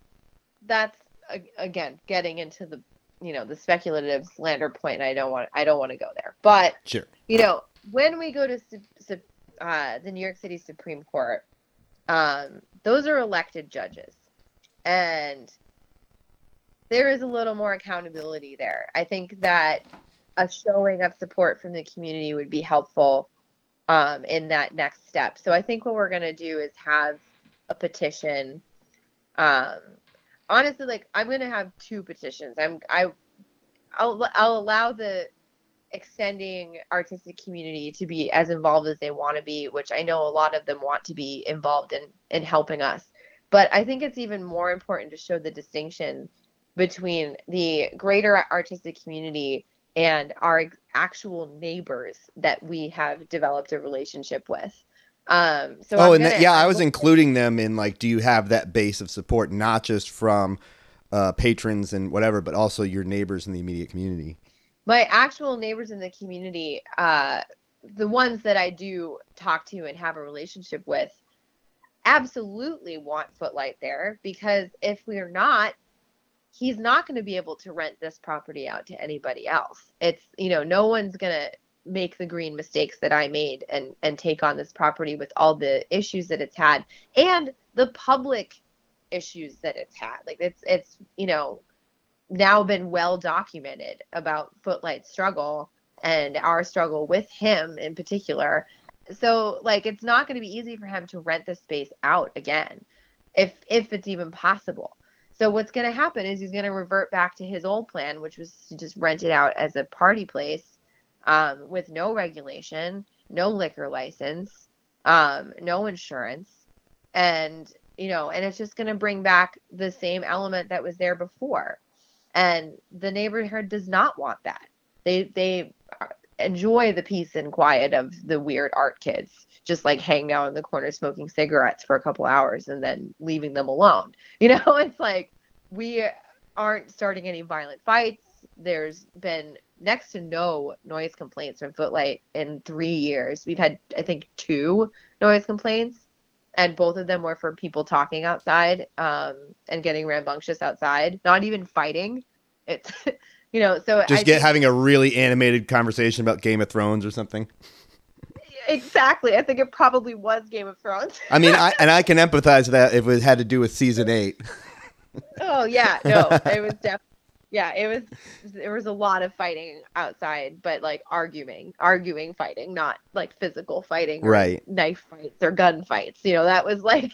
that's again getting into the you know the speculative slander point and I don't want I don't want to go there. But sure. you know, when we go to uh, the New York City Supreme Court, um, those are elected judges and there is a little more accountability there. I think that a showing of support from the community would be helpful um, in that next step. So I think what we're going to do is have a petition. Um, honestly, like I'm to have two petitions. I'm I I'll I'll allow the extending artistic community to be as involved as they want to be, which I know a lot of them want to be involved in in helping us. But I think it's even more important to show the distinction between the greater artistic community and our actual neighbors that we have developed a relationship with. Um, so oh, I'm and gonna, that, yeah, I was including them in like, do you have that base of support, not just from uh, patrons and whatever, but also your neighbors in the immediate community? My actual neighbors in the community, uh, the ones that I do talk to and have a relationship with, absolutely want Footlight there because if we're not, he's not going to be able to rent this property out to anybody else. It's, you know, no one's going to make the green mistakes that I made and and take on this property with all the issues that it's had and the public issues that it's had. Like it's it's, you know, now been well documented about Footlight's struggle and our struggle with him in particular so like it's not going to be easy for him to rent this space out again if if it's even possible so what's going to happen is he's going to revert back to his old plan which was to just rent it out as a party place um, with no regulation no liquor license um, no insurance. And you know and it's just going to bring back the same element that was there before. And the neighborhood does not want that. They they enjoy the peace and quiet of the weird art kids just like hanging out in the corner smoking cigarettes for a couple hours and then leaving them alone. You know it's like we aren't starting any violent fights there's been next to no noise complaints from footlight in three years we've had i think two noise complaints and both of them were for people talking outside um, and getting rambunctious outside not even fighting it's you know, so just I get think, having a really animated conversation about Game of Thrones or something. Exactly. I think it probably was Game of Thrones. I mean, I and I can empathize with that if it had to do with season eight. oh yeah, no, it was definitely yeah, it was there was a lot of fighting outside, but like arguing, arguing, fighting, not like physical fighting, right? Knife fights or gun fights. You know, that was like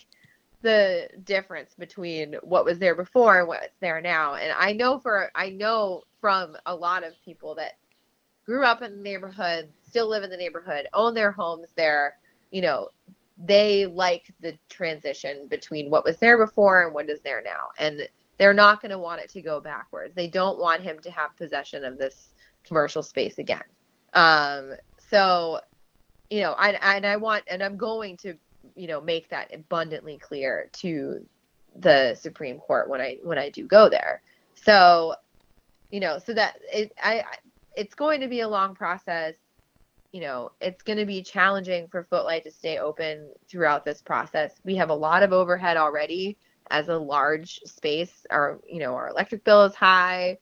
the difference between what was there before and what's there now. And I know for I know from a lot of people that grew up in the neighborhood, still live in the neighborhood, own their homes there, you know, they like the transition between what was there before and what is there now. And they're not going to want it to go backwards. They don't want him to have possession of this commercial space again. Um, so, you know, I, and I want, and I'm going to, you know, make that abundantly clear to the Supreme Court when I, when I do go there. So you know, so that it, I, it's going to be a long process. You know, it's going to be challenging for Footlight to stay open throughout this process. We have a lot of overhead already as a large space. Our, you know, our electric bill is high.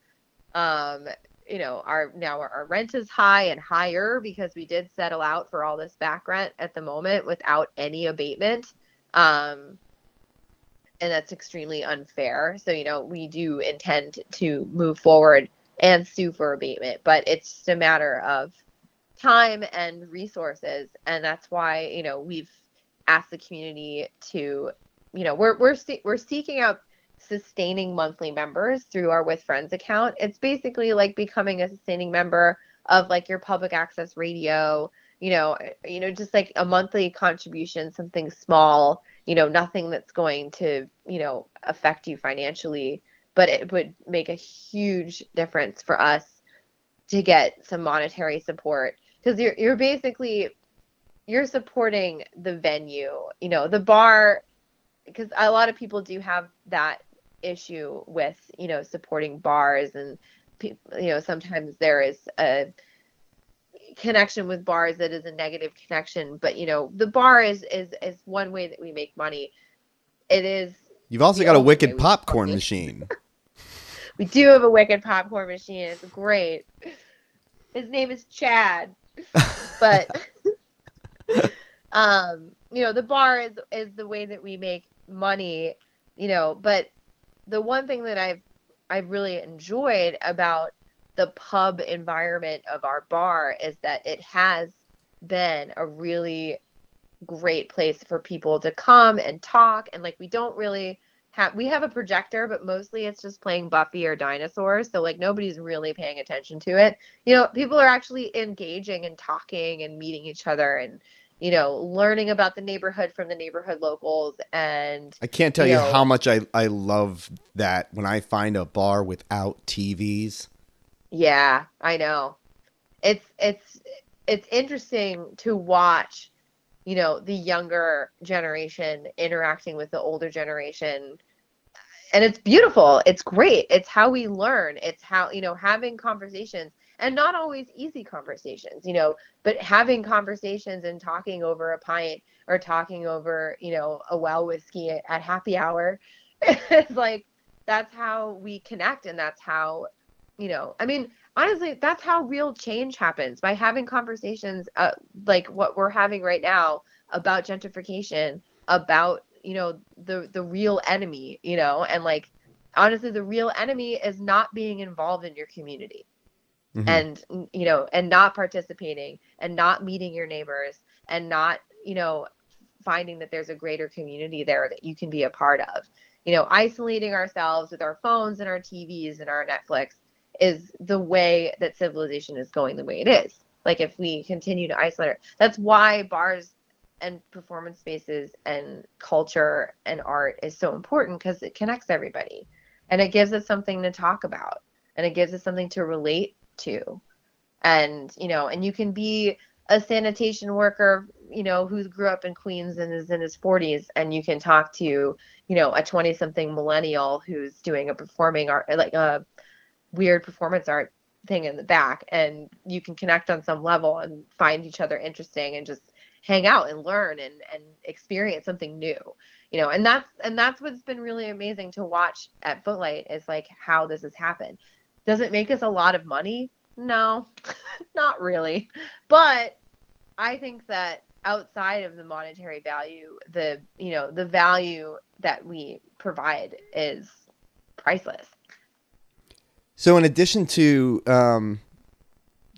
Um, you know, our now our, rent is high and higher because we did settle out for all this back rent at the moment without any abatement. Um, and that's extremely unfair. So, you know, we do intend to move forward and sue for abatement, but it's just a matter of time and resources. And that's why, you know, we've asked the community to, you know, we're, we're, we're seeking out sustaining monthly members through our Withfriends account. It's basically like becoming a sustaining member of like your public access radio, you know, you know, just like a monthly contribution, something small you know nothing that's going to you know affect you financially but it would make a huge difference for us to get some monetary support because you're you're basically you're supporting the venue you know the bar because a lot of people do have that issue with you know supporting bars and you know sometimes there is a connection with bars that is a negative connection but you know the bar is is is one way that we make money. It is you've also got a wicked popcorn machine. We do have a wicked popcorn machine. It's great. His name is chad but um you know the bar is is the way that we make money you know but the one thing that i've i've really enjoyed about the pub environment of our bar is that it has been a really great place for people to come and talk. And like we don't really have we have a projector but mostly it's just playing buffy or dinosaurs. So like nobody's really paying attention to it. You know people are actually engaging and talking and meeting each other and you know learning about the neighborhood from the neighborhood locals and i can't tell you, know, you how much i i love that when i find a bar without tvs yeah, I know. It's it's it's interesting to watch, you know, the younger generation interacting with the older generation. And it's beautiful. It's great. It's how we learn. It's how, you know, having conversations and not always easy conversations, you know, but having conversations and talking over a pint or talking over, you know, a well whiskey at happy hour. it's like that's how we connect and that's how you know, I mean, honestly, that's how real change happens by having conversations uh, like what we're having right now about gentrification, about you know the the real enemy, you know, and like honestly, the real enemy is not being involved in your community. Mm-hmm. and you know and not participating and not meeting your neighbors and not you know finding that there's a greater community there that you can be a part of you know isolating ourselves with our phones and our tvs and our netflix is the way that civilization is going the way it is. Like if we continue to isolate, that's why bars and performance spaces and culture and art is so important because it connects everybody and it gives us something to talk about and it gives us something to relate and you know and you can be a sanitation worker you know who grew up in queens and is in his 40s and you can talk to you know a 20 something millennial who's doing a performing art like a weird performance art thing in the back and you can connect on some level and find each other interesting and just hang out and learn and and experience something new you know. And that's and that's what's been really amazing to watch at footlight is like how this has happened does it make us a lot of money? No. Not really. But i think that outside of the monetary value the you know the value that we provide is priceless. So, in addition to um,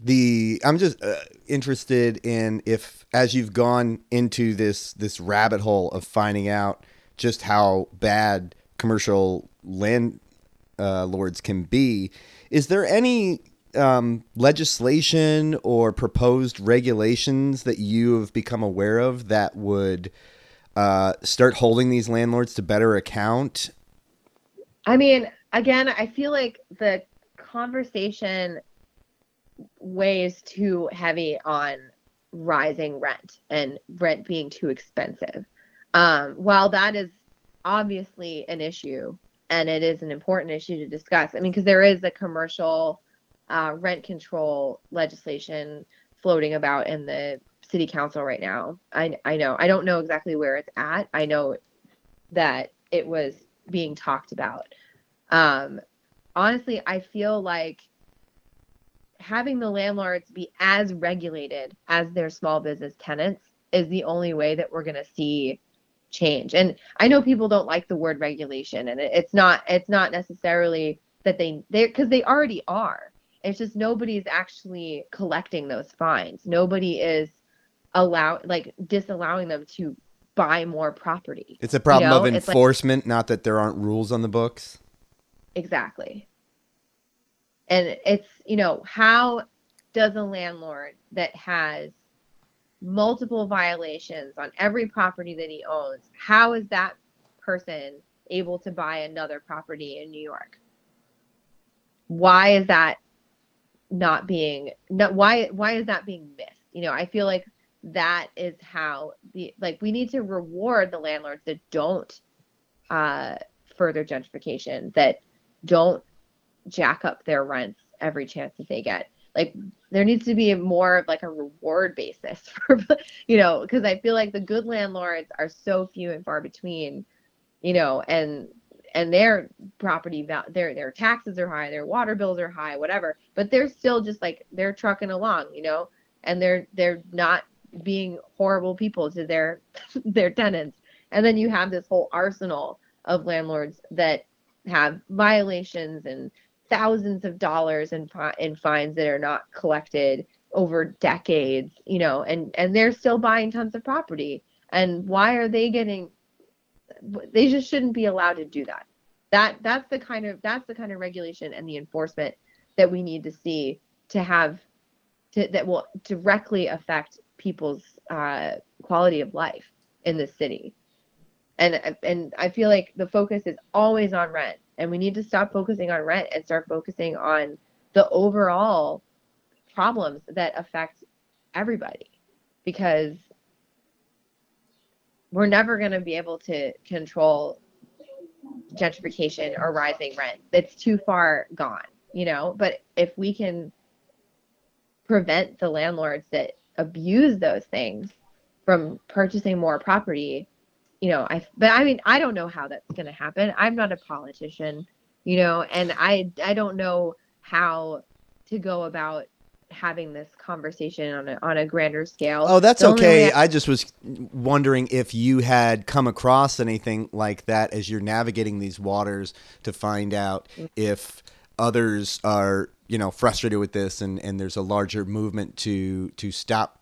the, I'm just uh, interested in if, as you've gone into this this rabbit hole of finding out just how bad commercial landlords uh, can be, is there any um, legislation or proposed regulations that you have become aware of that would uh, start holding these landlords to better account? I mean, again, I feel like the conversation weighs too heavy on rising rent and rent being too expensive. Um, while that is obviously an issue and it is an important issue to discuss, I mean, because there is a commercial uh, rent control legislation floating about in the city council right now. I, I know. I don't know exactly where it's at. I know that it was being talked about. Um, honestly, I feel like having the landlords be as regulated as their small business tenants is the only way that we're going to see change. And I know people don't like the word regulation and it's not it's not necessarily that they they cuz they already are. It's just nobody's actually collecting those fines. Nobody is allow like disallowing them to buy more property. It's a problem you know? of enforcement, like, not that there aren't rules on the books. Exactly. And it's, you know, how does a landlord that has multiple violations on every property that he owns, how is that person able to buy another property in New York? Why is that not being not why why is that being missed? You know, I feel like that is how the like we need to reward the landlords that don't uh further gentrification that don't jack up their rents every chance that they get. Like there needs to be more of like a reward basis for you know, because I feel like the good landlords are so few and far between, you know, and and their property their their taxes are high, their water bills are high, whatever, but they're still just like they're trucking along, you know, and they're they're not being horrible people to their their tenants. And then you have this whole arsenal of landlords that have violations and thousands of dollars in, in fines that are not collected over decades, you know, and, and they're still buying tons of property. And why are they getting, they just shouldn't be allowed to do that. That, that's the kind of, that's the kind of regulation and the enforcement that we need to see to have, to, that will directly affect people's uh, quality of life in the city and and I feel like the focus is always on rent, and we need to stop focusing on rent and start focusing on the overall problems that affect everybody, because we're never going to be able to control gentrification or rising rent. It's too far gone, you know. But if we can prevent the landlords that abuse those things from purchasing more property you know, I but I mean, I don't know how that's going to happen. I'm not a politician, you know, and I I don't know how to go about having this conversation on a, on a grander scale. Oh, that's okay. I, I just was wondering if you had come across anything like that as you're navigating these waters to find out mm-hmm. if others are, you know, frustrated with this and and there's a larger movement to to stop,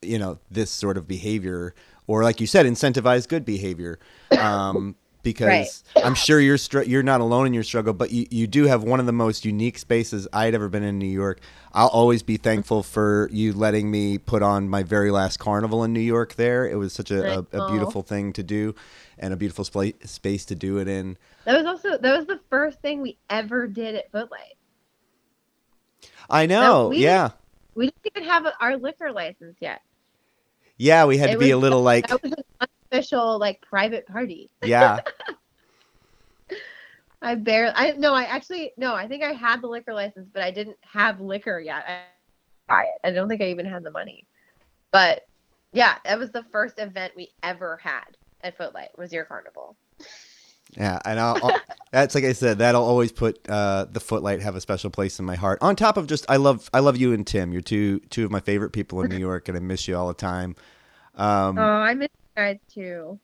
you know, this sort of behavior or like you said, incentivize good behavior. Um, because right. I'm sure you're str- you're not alone in your struggle, but you, you do have one of the most unique spaces I'd ever been in New York. I'll always be thankful for you letting me put on my very last carnival in New York. There, it was such a, a, a beautiful thing to do, and a beautiful sp- space to do it in. That was also that was the first thing we ever did at Footlight. I know, we, yeah. We didn't even have our liquor license yet. Yeah, we had it to be a little like that was an unofficial like private party. Yeah. I barely I no, I actually no, I think I had the liquor license, but I didn't have liquor yet. I buy it. I don't think I even had the money. But yeah, that was the first event we ever had at Footlight was your carnival. Yeah, and I'll, I'll, that's like I said, that'll always put uh, the Footlight have a special place in my heart. On top of just, I love, I love you and Tim. You're two two of my favorite people in New York, and I miss you all the time. Um, oh, I miss you guys too.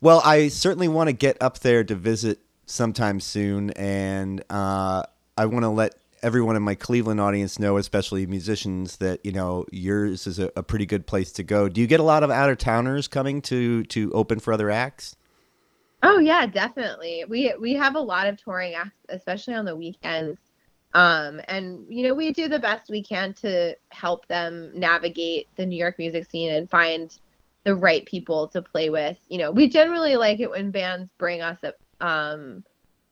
Well, I certainly want to get up there to visit sometime soon, and uh, I want to let everyone in my Cleveland audience know, especially musicians, that you know yours is a, a pretty good place to go. Do you get a lot of out of towners coming to to open for other acts? Oh yeah, definitely. We we have a lot of touring acts, especially on the weekends. Um, and you know, we do the best we can to help them navigate the New York music scene and find the right people to play with. You know, we generally like it when bands bring us a um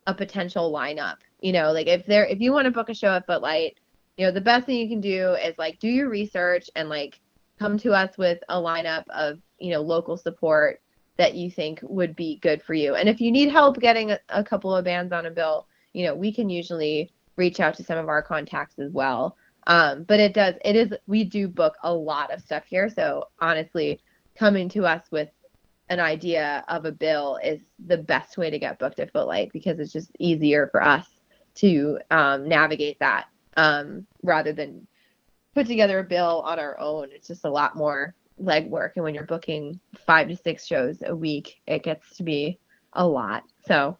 a potential lineup. You know, like if they're if you want to book a show at Footlight, you know, the best thing you can do is like do your research and like come to us with a lineup of, you know, local support that you think would be good for you. And if you need help getting a, a, couple of bands on a bill, you know, we can usually reach out to some of our contacts as well. Um, but it does, it is, we do book a lot of stuff here. So honestly, coming to us with an idea of a bill is the best way to get booked at Footlight because it's just easier for us to um, navigate that um, rather than put together a bill on our own. It's just a lot more legwork and when you're booking five to six shows a week it gets to be a lot. So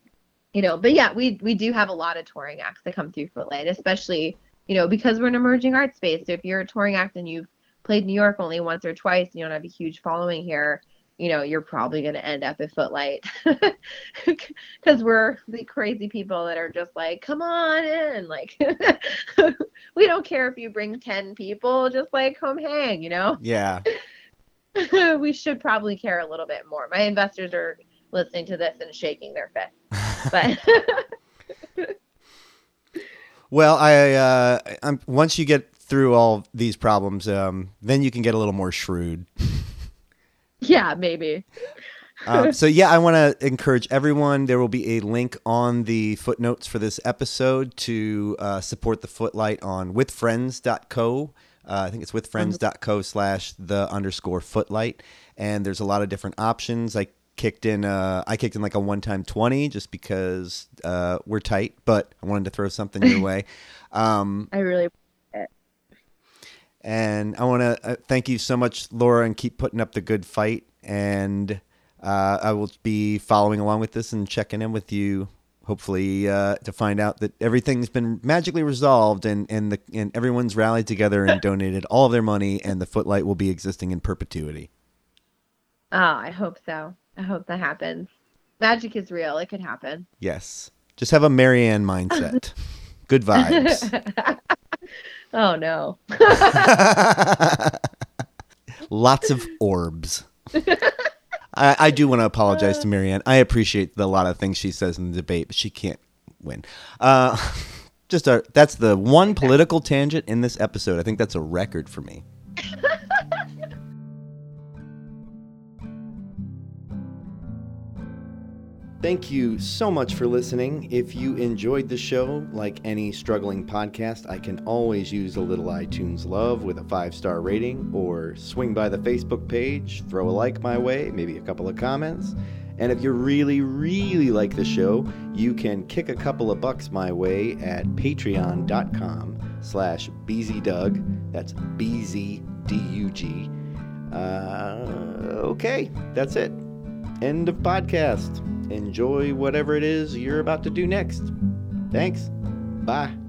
you know but yeah we we do have a lot of touring acts that come through footlight especially you know because we're an emerging art space. So if you're a touring act and you've played new york only once or twice and you don't have a huge following here you know you're probably going to end up at footlight because we're the crazy people that are just like come on in like we don't care if you bring 10 people just like come hang you know? Yeah we should probably care a little bit more. My investors are listening to this and shaking their fists. But well, I uh, I'm, once you get through all these problems, um, then you can get a little more shrewd. yeah, maybe. um, so yeah, I want to encourage everyone. There will be a link on the footnotes for this episode to uh, support the Footlight on withfriends.co. Uh, I think it's withfriends.co slash the underscore footlight. And there's a lot of different options. I kicked in, uh, I kicked in like a one time 20 just because uh, we're tight, but I wanted to throw something your way. Um, I really it. And I want to uh, thank you so much, Laura, and keep putting up the good fight. And uh, I will be following along with this and checking in with you hopefully uh, to find out that everything's been magically resolved and and the and everyone's rallied together and donated all of their money and the footlight will be existing in perpetuity. Oh, I hope so. I hope that happens. Magic is real. It could happen. Yes. Just have a Marianne mindset. Good vibes. oh no. Lots of orbs. I, I do want to apologize to Marianne. I appreciate the, a lot of things she says in the debate, but she can't win. Uh, just that's the one political tangent in this episode. I think that's a record for me. Thank you so much for listening. If you enjoyed the show, like any struggling podcast, I can always use a little iTunes love with a five star rating, or swing by the Facebook page, throw a like my way, maybe a couple of comments. And if you really, really like the show, you can kick a couple of bucks my way at patreon.com slash bzdug. That's B-Z-D-U-G. Uh, okay, that's it. End of podcast enjoy whatever it is you're about to do next. Thanks. Bye.